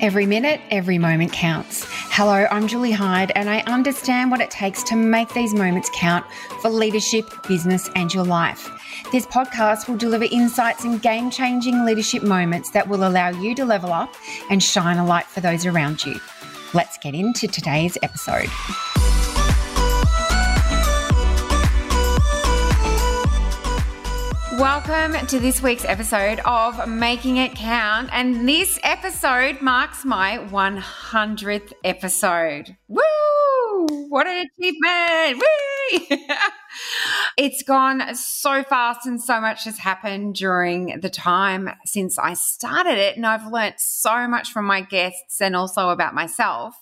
Every minute, every moment counts. Hello, I'm Julie Hyde, and I understand what it takes to make these moments count for leadership, business, and your life. This podcast will deliver insights and game changing leadership moments that will allow you to level up and shine a light for those around you. Let's get into today's episode. Welcome to this week's episode of Making It Count. And this episode marks my 100th episode. Woo! What an achievement! Woo! it's gone so fast and so much has happened during the time since I started it. And I've learnt so much from my guests and also about myself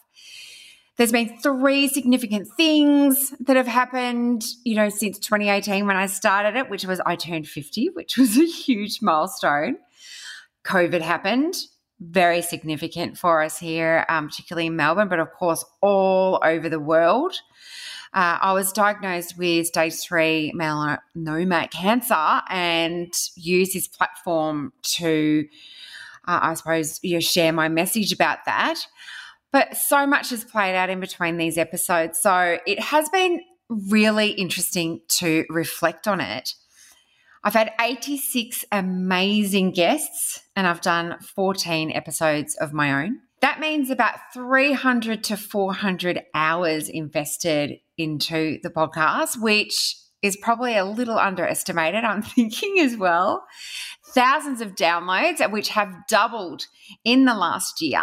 there's been three significant things that have happened, you know, since 2018 when I started it, which was I turned 50, which was a huge milestone. COVID happened, very significant for us here, um, particularly in Melbourne, but of course, all over the world. Uh, I was diagnosed with stage three melanoma cancer and used this platform to, uh, I suppose, you know, share my message about that. But so much has played out in between these episodes. So it has been really interesting to reflect on it. I've had 86 amazing guests and I've done 14 episodes of my own. That means about 300 to 400 hours invested into the podcast, which is probably a little underestimated, I'm thinking as well. Thousands of downloads, which have doubled in the last year,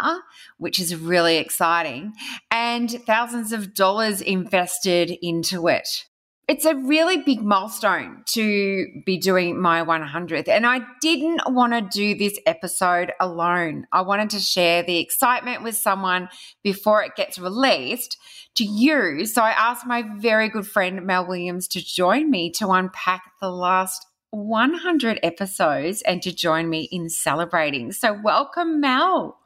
which is really exciting, and thousands of dollars invested into it it's a really big milestone to be doing my 100th. And I didn't want to do this episode alone. I wanted to share the excitement with someone before it gets released to you. So I asked my very good friend Mel Williams to join me to unpack the last 100 episodes and to join me in celebrating. So welcome, Mel.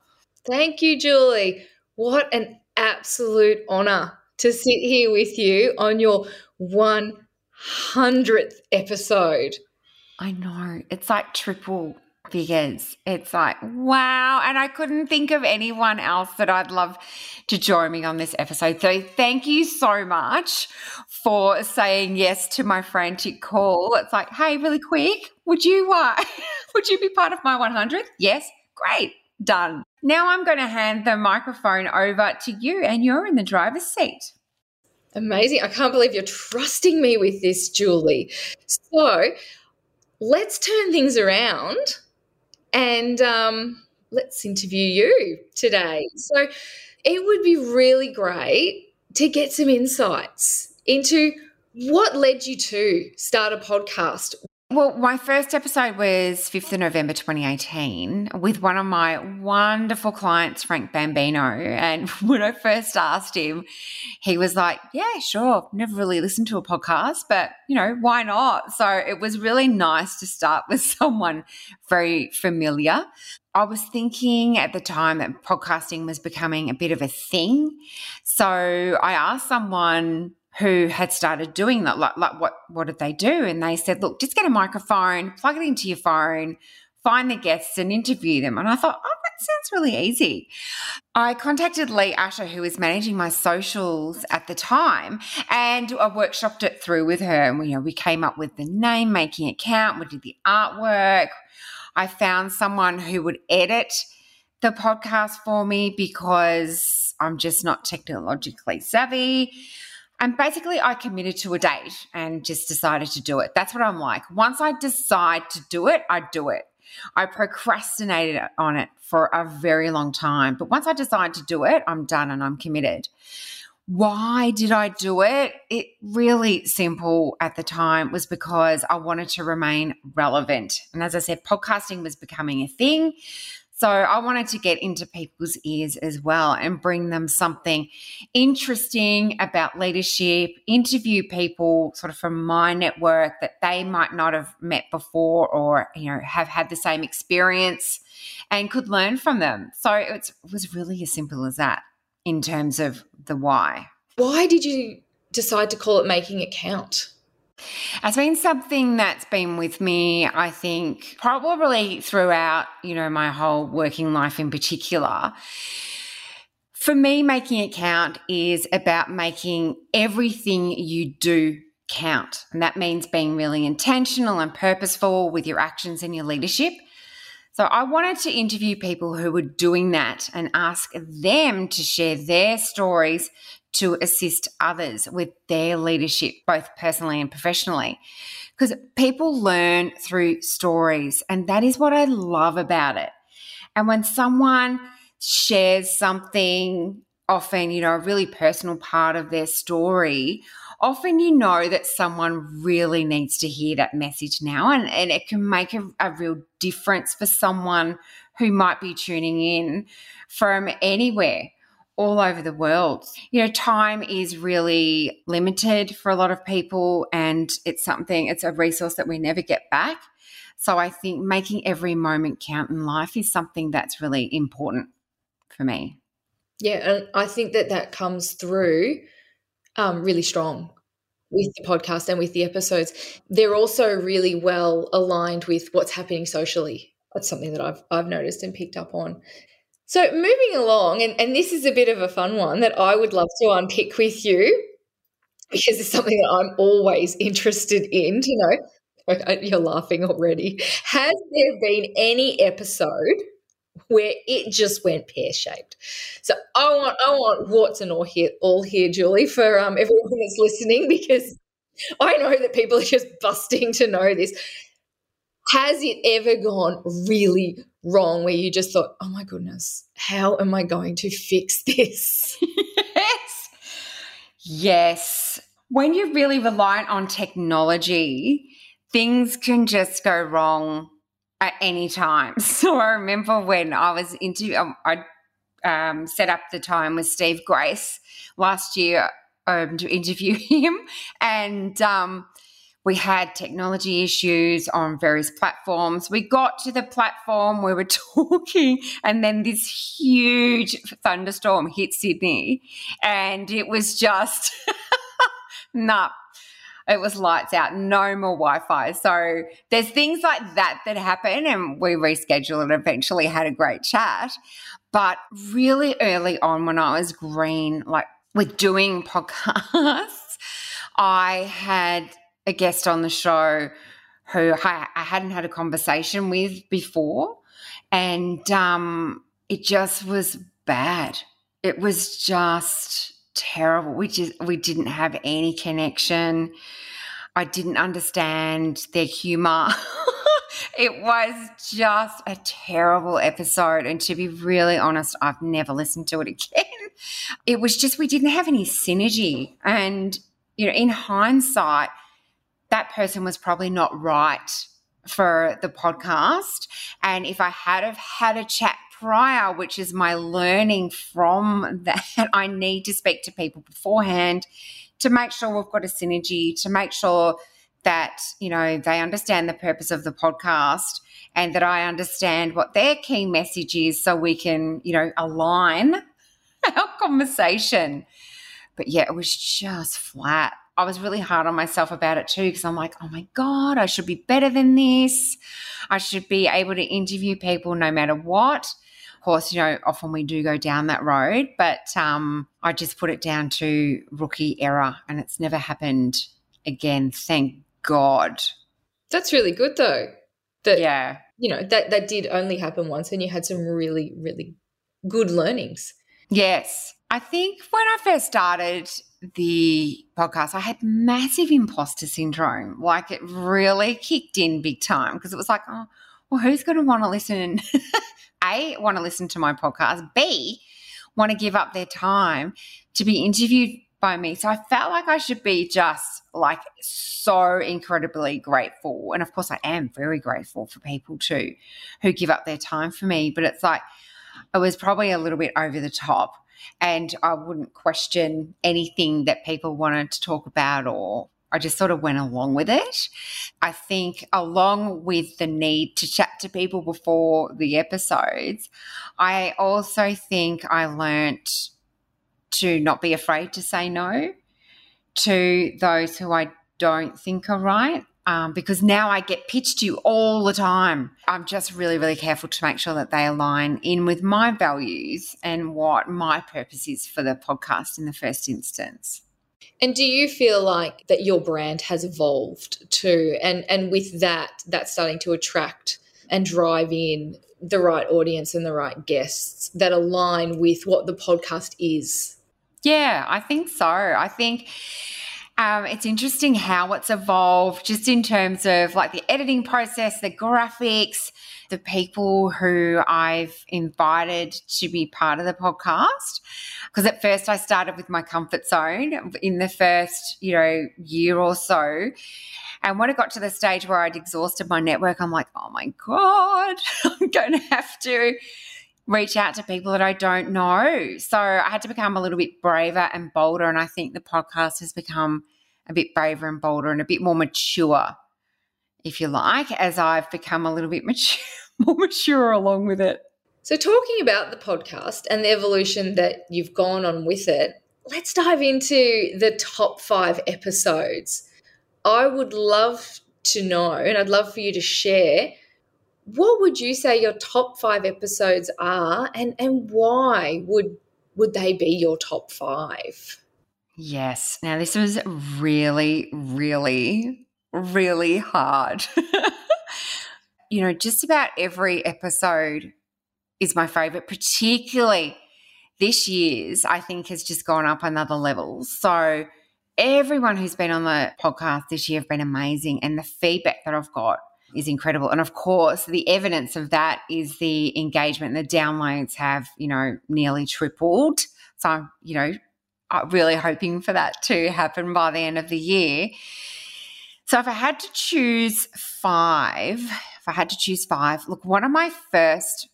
Thank you, Julie. What an absolute honor to sit here with you on your 100th episode. I know. It's like triple figures. It's like, wow. And I couldn't think of anyone else that I'd love to join me on this episode. So thank you so much for saying yes to my frantic call. It's like, hey, really quick, would you uh, would you be part of my 100th? Yes. Great. Done. Now I'm going to hand the microphone over to you and you're in the driver's seat. Amazing. I can't believe you're trusting me with this, Julie. So let's turn things around and um, let's interview you today. So it would be really great to get some insights into what led you to start a podcast. Well, my first episode was 5th of November 2018 with one of my wonderful clients, Frank Bambino. And when I first asked him, he was like, Yeah, sure. Never really listened to a podcast, but you know, why not? So it was really nice to start with someone very familiar. I was thinking at the time that podcasting was becoming a bit of a thing. So I asked someone who had started doing that. Like, like what what did they do? And they said, look, just get a microphone, plug it into your phone, find the guests and interview them. And I thought, oh, that sounds really easy. I contacted Lee Asher, who was managing my socials at the time, and I workshopped it through with her. And we, you know, we came up with the name, Making It Count. We did the artwork. I found someone who would edit the podcast for me because I'm just not technologically savvy. And basically, I committed to a date and just decided to do it. That's what I'm like. Once I decide to do it, I do it. I procrastinated on it for a very long time. But once I decide to do it, I'm done and I'm committed. Why did I do it? It really simple at the time was because I wanted to remain relevant. And as I said, podcasting was becoming a thing. So I wanted to get into people's ears as well and bring them something interesting about leadership, interview people sort of from my network that they might not have met before or, you know, have had the same experience and could learn from them. So it was really as simple as that in terms of the why. Why did you decide to call it Making It Count? It's been something that's been with me, I think, probably throughout, you know, my whole working life in particular. For me, making it count is about making everything you do count. And that means being really intentional and purposeful with your actions and your leadership. So I wanted to interview people who were doing that and ask them to share their stories to assist others with their leadership, both personally and professionally. Because people learn through stories, and that is what I love about it. And when someone shares something, often, you know, a really personal part of their story, often you know that someone really needs to hear that message now, and, and it can make a, a real difference for someone who might be tuning in from anywhere all over the world. You know, time is really limited for a lot of people, and it's something, it's a resource that we never get back. So I think making every moment count in life is something that's really important for me. Yeah, and I think that that comes through um, really strong with the podcast and with the episodes. They're also really well aligned with what's happening socially. That's something that I've I've noticed and picked up on. So moving along, and, and this is a bit of a fun one that I would love to unpick with you because it's something that I'm always interested in to know. You're laughing already. Has there been any episode where it just went pear shaped? So I want I want warts and all here, all here, Julie, for um, everyone that's listening because I know that people are just busting to know this. Has it ever gone really wrong where you just thought, oh my goodness, how am I going to fix this? yes. Yes. When you're really reliant on technology, things can just go wrong at any time. So I remember when I was into, um, I um, set up the time with Steve Grace last year um, to interview him, and um, we had technology issues on various platforms. We got to the platform, we were talking, and then this huge thunderstorm hit Sydney, and it was just, nah, it was lights out, no more Wi Fi. So there's things like that that happen, and we rescheduled and eventually had a great chat. But really early on, when I was green, like with doing podcasts, I had a guest on the show who I, I hadn't had a conversation with before. And um, it just was bad. It was just terrible. We just we didn't have any connection. I didn't understand their humor. it was just a terrible episode. And to be really honest, I've never listened to it again. It was just we didn't have any synergy. And, you know, in hindsight, that person was probably not right for the podcast. And if I had have had a chat prior, which is my learning from that, I need to speak to people beforehand to make sure we've got a synergy, to make sure that, you know, they understand the purpose of the podcast and that I understand what their key message is so we can, you know, align our conversation. But yeah, it was just flat. I was really hard on myself about it too because I'm like, oh my God, I should be better than this. I should be able to interview people no matter what. Of course, you know, often we do go down that road, but um, I just put it down to rookie error and it's never happened again. Thank God. That's really good though. That, yeah. You know, that, that did only happen once and you had some really, really good learnings. Yes. I think when I first started, the podcast, I had massive imposter syndrome. Like it really kicked in big time because it was like, oh, well, who's going to want to listen? A, want to listen to my podcast. B, want to give up their time to be interviewed by me. So I felt like I should be just like so incredibly grateful. And of course, I am very grateful for people too who give up their time for me. But it's like, it was probably a little bit over the top and I wouldn't question anything that people wanted to talk about or I just sort of went along with it. I think, along with the need to chat to people before the episodes, I also think I learnt to not be afraid to say no to those who I don't think are right. Um, because now I get pitched to you all the time. I'm just really, really careful to make sure that they align in with my values and what my purpose is for the podcast in the first instance. And do you feel like that your brand has evolved too? And and with that, that's starting to attract and drive in the right audience and the right guests that align with what the podcast is. Yeah, I think so. I think um, it's interesting how it's evolved just in terms of like the editing process, the graphics, the people who I've invited to be part of the podcast. Because at first I started with my comfort zone in the first, you know, year or so. And when it got to the stage where I'd exhausted my network, I'm like, oh my God, I'm going to have to reach out to people that I don't know. So I had to become a little bit braver and bolder. And I think the podcast has become a bit braver and bolder and a bit more mature if you like, as I've become a little bit mature, more mature along with it. So, talking about the podcast and the evolution that you've gone on with it, let's dive into the top five episodes. I would love to know, and I'd love for you to share what would you say your top five episodes are and, and why would would they be your top five? Yes. Now this was really, really really hard. you know, just about every episode is my favorite, particularly this year's, I think, has just gone up another level. So, everyone who's been on the podcast this year have been amazing, and the feedback that I've got is incredible. And of course, the evidence of that is the engagement. The downloads have, you know, nearly tripled. So, I'm, you know, really hoping for that to happen by the end of the year. So if I had to choose five, if I had to choose five, look, one of my first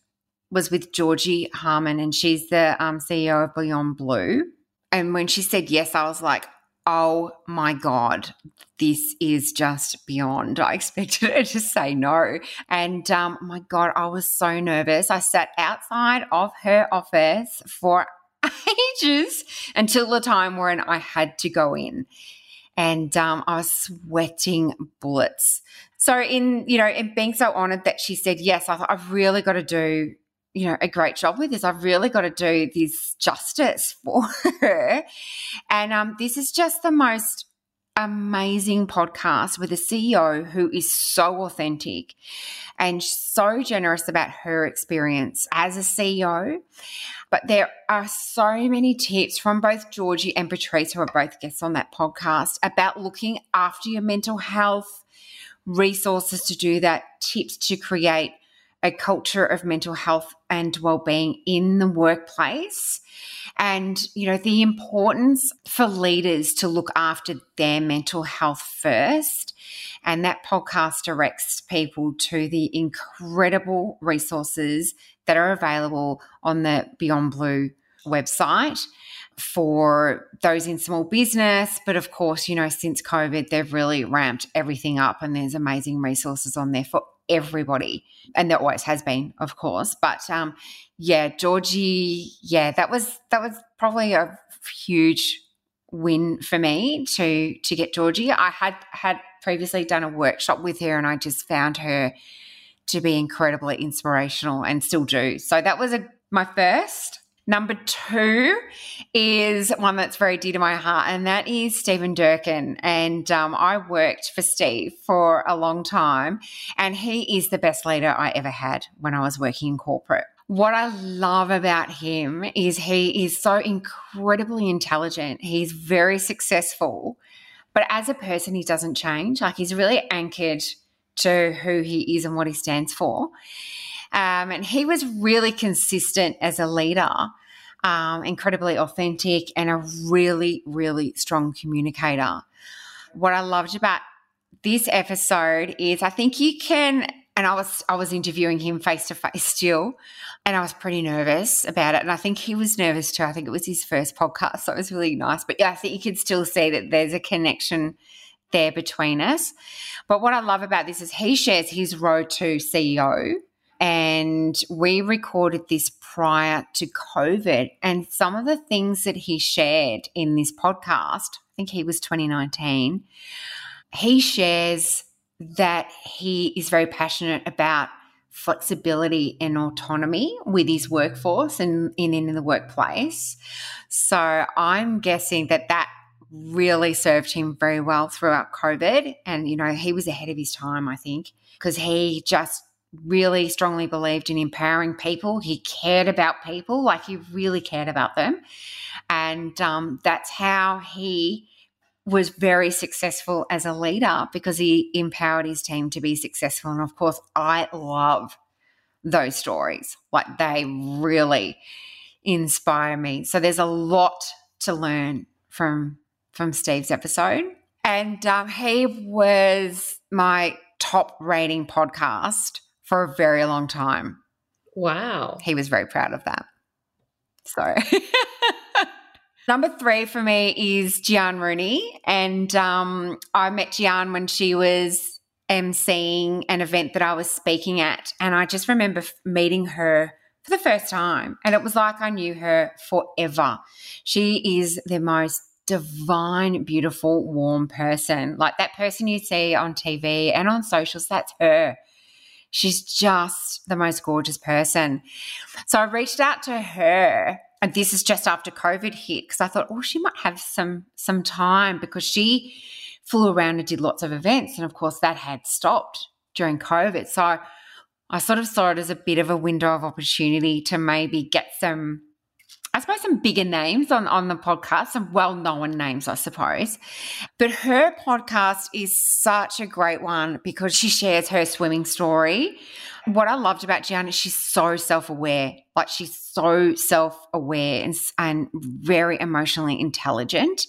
was with Georgie Harman, and she's the um, CEO of Beyond Blue. And when she said yes, I was like, oh my God, this is just beyond. I expected her to say no. And um, my God, I was so nervous. I sat outside of her office for ages until the time when I had to go in and um, I was sweating bullets. So, in you know, in being so honoured that she said yes, I thought I've really got to do you know a great job with this. I've really got to do this justice for her, and um, this is just the most amazing podcast with a CEO who is so authentic and so generous about her experience as a CEO. But there are so many tips from both Georgie and Patrice, who are both guests on that podcast, about looking after your mental health, resources to do that, tips to create a culture of mental health and well-being in the workplace and you know the importance for leaders to look after their mental health first and that podcast directs people to the incredible resources that are available on the Beyond Blue website for those in small business. But of course, you know, since COVID, they've really ramped everything up and there's amazing resources on there for everybody. And there always has been, of course. But um, yeah, Georgie, yeah, that was that was probably a huge win for me to to get Georgie. I had had previously done a workshop with her and I just found her to be incredibly inspirational and still do. So that was a, my first. Number two is one that's very dear to my heart, and that is Stephen Durkin. And um, I worked for Steve for a long time, and he is the best leader I ever had when I was working in corporate. What I love about him is he is so incredibly intelligent. He's very successful, but as a person, he doesn't change. Like he's really anchored to who he is and what he stands for. Um, and he was really consistent as a leader, um, incredibly authentic, and a really, really strong communicator. What I loved about this episode is I think you can and I was I was interviewing him face to face still, and I was pretty nervous about it. And I think he was nervous too. I think it was his first podcast, so it was really nice. But yeah, I think you could still see that there's a connection there between us. But what I love about this is he shares his road to CEO. And we recorded this prior to COVID. And some of the things that he shared in this podcast, I think he was 2019, he shares that he is very passionate about flexibility and autonomy with his workforce and in, in the workplace. So I'm guessing that that really served him very well throughout COVID. And, you know, he was ahead of his time, I think, because he just really strongly believed in empowering people. He cared about people, like he really cared about them. And um, that's how he was very successful as a leader because he empowered his team to be successful. And of course, I love those stories. Like they really inspire me. So there's a lot to learn from from Steve's episode. And um, he was my top rating podcast for a very long time. Wow. He was very proud of that. So Number three for me is Giaan Rooney. And um, I met Giaan when she was emceeing an event that I was speaking at. And I just remember meeting her for the first time. And it was like I knew her forever. She is the most divine, beautiful, warm person. Like that person you see on TV and on socials, that's her. She's just the most gorgeous person. So I reached out to her and this is just after COVID hit because I thought, oh, she might have some some time because she flew around and did lots of events, and of course that had stopped during COVID. So I sort of saw it as a bit of a window of opportunity to maybe get some some bigger names on, on the podcast, some well known names, I suppose. But her podcast is such a great one because she shares her swimming story. What I loved about Gianna, is she's so self aware. Like she's so self aware and, and very emotionally intelligent.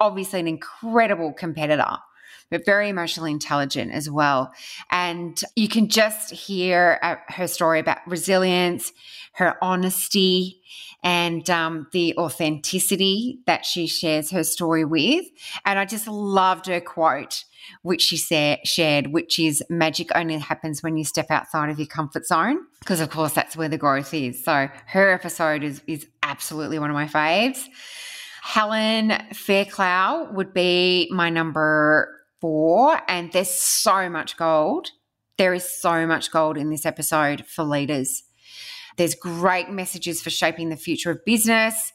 Obviously, an incredible competitor but very emotionally intelligent as well. And you can just hear uh, her story about resilience, her honesty, and um, the authenticity that she shares her story with. And I just loved her quote, which she sa- shared, which is magic only happens when you step outside of your comfort zone. Because, of course, that's where the growth is. So her episode is, is absolutely one of my faves. Helen Fairclough would be my number four. And there's so much gold. There is so much gold in this episode for leaders. There's great messages for shaping the future of business,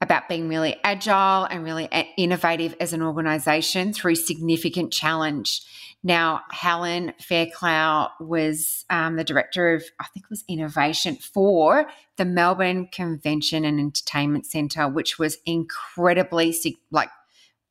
about being really agile and really innovative as an organization through significant challenge. Now, Helen Fairclough was um, the director of, I think it was innovation for the Melbourne Convention and Entertainment Centre, which was incredibly, like,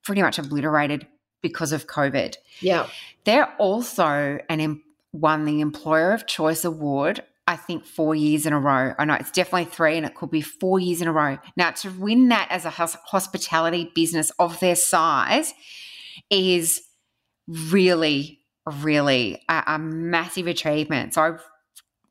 pretty much obliterated because of COVID. Yeah. They're also an won the Employer of Choice Award I think four years in a row. I know it's definitely three and it could be four years in a row. Now, to win that as a hospitality business of their size is really, really a, a massive achievement. So I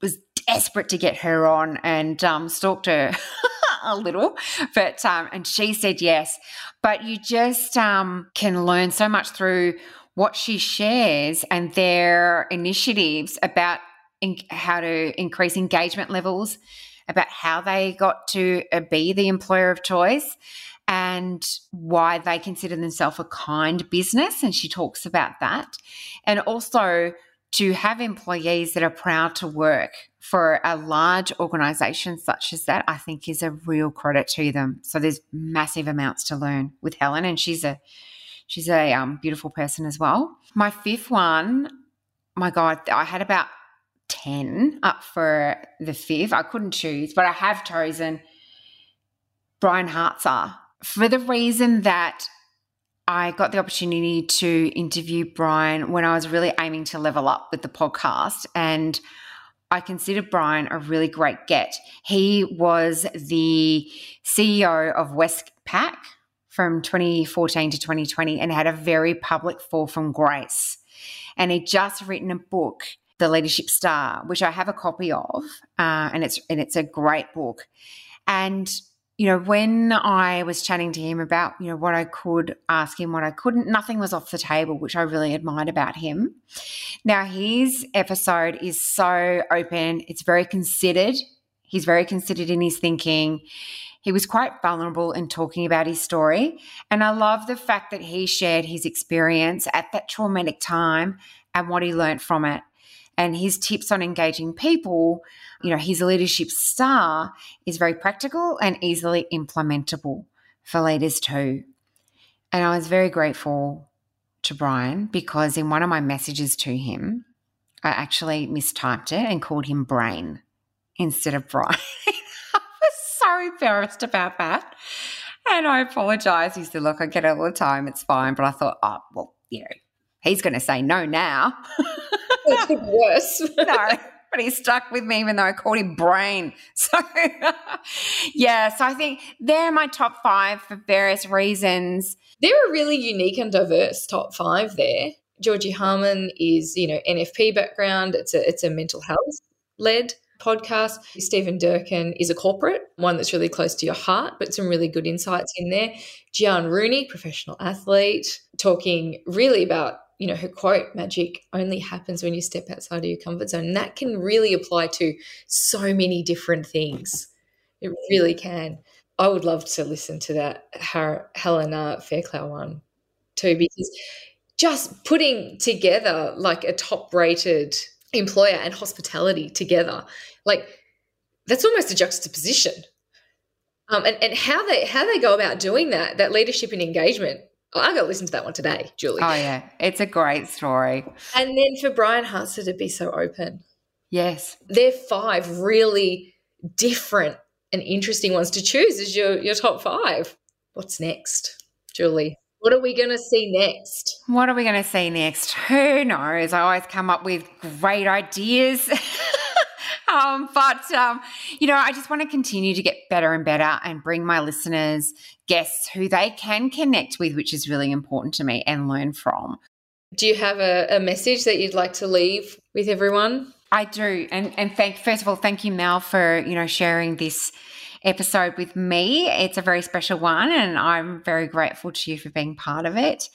was desperate to get her on and um, stalked her a little, but um, and she said yes. But you just um, can learn so much through what she shares and their initiatives about in, how to increase engagement levels, about how they got to uh, be the employer of choice and why they consider themselves a kind business. And she talks about that. And also to have employees that are proud to work for a large organization such as that, I think is a real credit to them. So there's massive amounts to learn with Helen, and she's a she's a um, beautiful person as well. My fifth one, my God, I had about 10 up for the fifth. I couldn't choose, but I have chosen Brian Hartzer for the reason that I got the opportunity to interview Brian when I was really aiming to level up with the podcast. And I consider Brian a really great get. He was the CEO of Westpac from 2014 to 2020 and had a very public fall from grace. And he'd just written a book the Leadership Star, which I have a copy of, uh, and it's and it's a great book. And you know, when I was chatting to him about you know what I could ask him, what I couldn't, nothing was off the table, which I really admired about him. Now his episode is so open; it's very considered. He's very considered in his thinking. He was quite vulnerable in talking about his story. And I love the fact that he shared his experience at that traumatic time and what he learned from it. And his tips on engaging people, you know, his leadership star is very practical and easily implementable for leaders too. And I was very grateful to Brian because in one of my messages to him, I actually mistyped it and called him Brain instead of Brian. I was so embarrassed about that. And I apologized. He said, Look, I get it all the time. It's fine. But I thought, Oh, well, you know, he's going to say no now. It's worse. no, but he stuck with me even though I called him Brain. So, yeah, so I think they're my top five for various reasons. They're a really unique and diverse top five there. Georgie Harman is, you know, NFP background. It's a it's a mental health led podcast. Stephen Durkin is a corporate, one that's really close to your heart, but some really good insights in there. Giaan Rooney, professional athlete, talking really about, you know, her quote, magic only happens when you step outside of your comfort zone. And that can really apply to so many different things. It really can. I would love to listen to that Her- Helena Fairclough one too, because just putting together like a top rated employer and hospitality together like that's almost a juxtaposition um, and, and how they how they go about doing that that leadership and engagement oh, i got to listen to that one today julie oh yeah it's a great story and then for brian hartzer to be so open yes they're five really different and interesting ones to choose as your your top five what's next julie what are we going to see next? What are we going to see next? Who knows? I always come up with great ideas. um, but, um, you know, I just want to continue to get better and better and bring my listeners guests who they can connect with, which is really important to me and learn from. Do you have a, a message that you'd like to leave with everyone? I do. And, and thank, first of all, thank you, Mel, for, you know, sharing this episode with me. It's a very special one, and I'm very grateful to you for being part of it.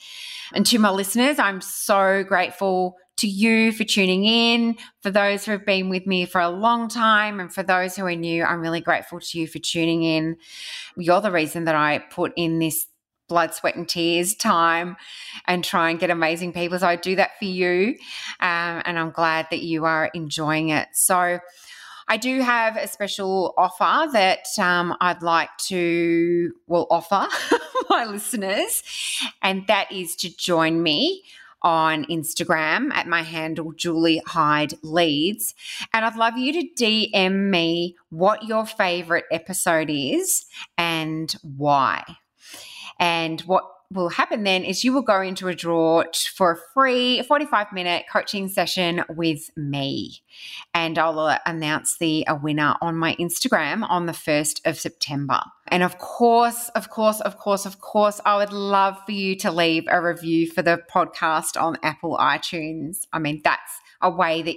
And to my listeners, I'm so grateful to you for tuning in. For those who have been with me for a long time, and for those who are new, I'm really grateful to you for tuning in. You're the reason that I put in this blood, sweat, and tears time and try and get amazing people. So I do that for you. Um, and I'm glad that you are enjoying it. So, I do have a special offer that um, I'd like to, well, offer my listeners, and that is to join me on Instagram at my handle, Julie Hyde Leads. And I'd love you to DM me what your favorite episode is and why. And what will happen then is you will go into a draw for a free 45 minute coaching session with me. And I'll uh, announce the a winner on my Instagram on the 1st of September. And of course, of course, of course, of course, I would love for you to leave a review for the podcast on Apple iTunes. I mean, that's a way that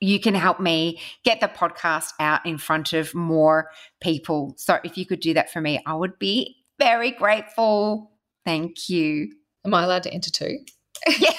you can help me get the podcast out in front of more people. So if you could do that for me, I would be very grateful. Thank you. Am I allowed to enter too? Yeah.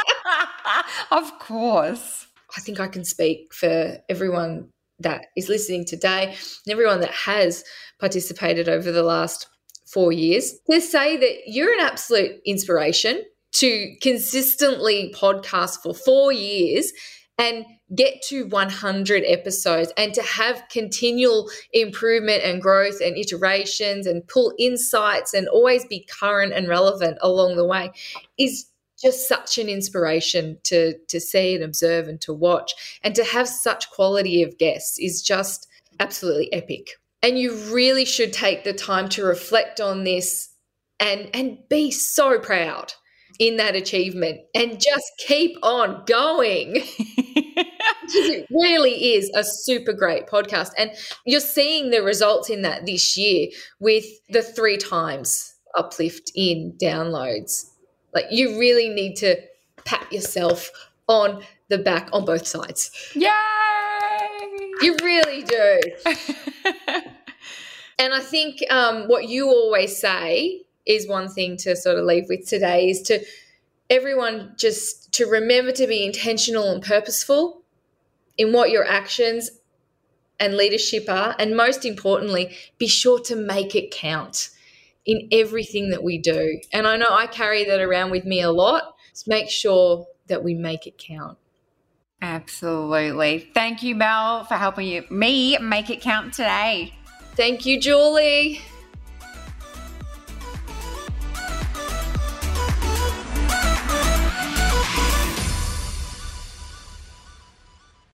of course. I think I can speak for everyone that is listening today and everyone that has participated over the last four years to say that you're an absolute inspiration to consistently podcast for four years and get to 100 episodes and to have continual improvement and growth and iterations and pull insights and always be current and relevant along the way is just such an inspiration to to see and observe and to watch. And to have such quality of guests is just absolutely epic. And you really should take the time to reflect on this and and be so proud in that achievement and just keep on going it really is a super great podcast. And you're seeing the results in that this year with the three times uplift in downloads. Like you really need to pat yourself on the back on both sides. Yay! You really do. and I think um, what you always say is one thing to sort of leave with today is to everyone just to remember to be intentional and purposeful in what your actions and leadership are. And most importantly, be sure to make it count in everything that we do. And I know I carry that around with me a lot. Just make sure that we make it count. Absolutely. Thank you, Mel, for helping you, me make it count today. Thank you, Julie.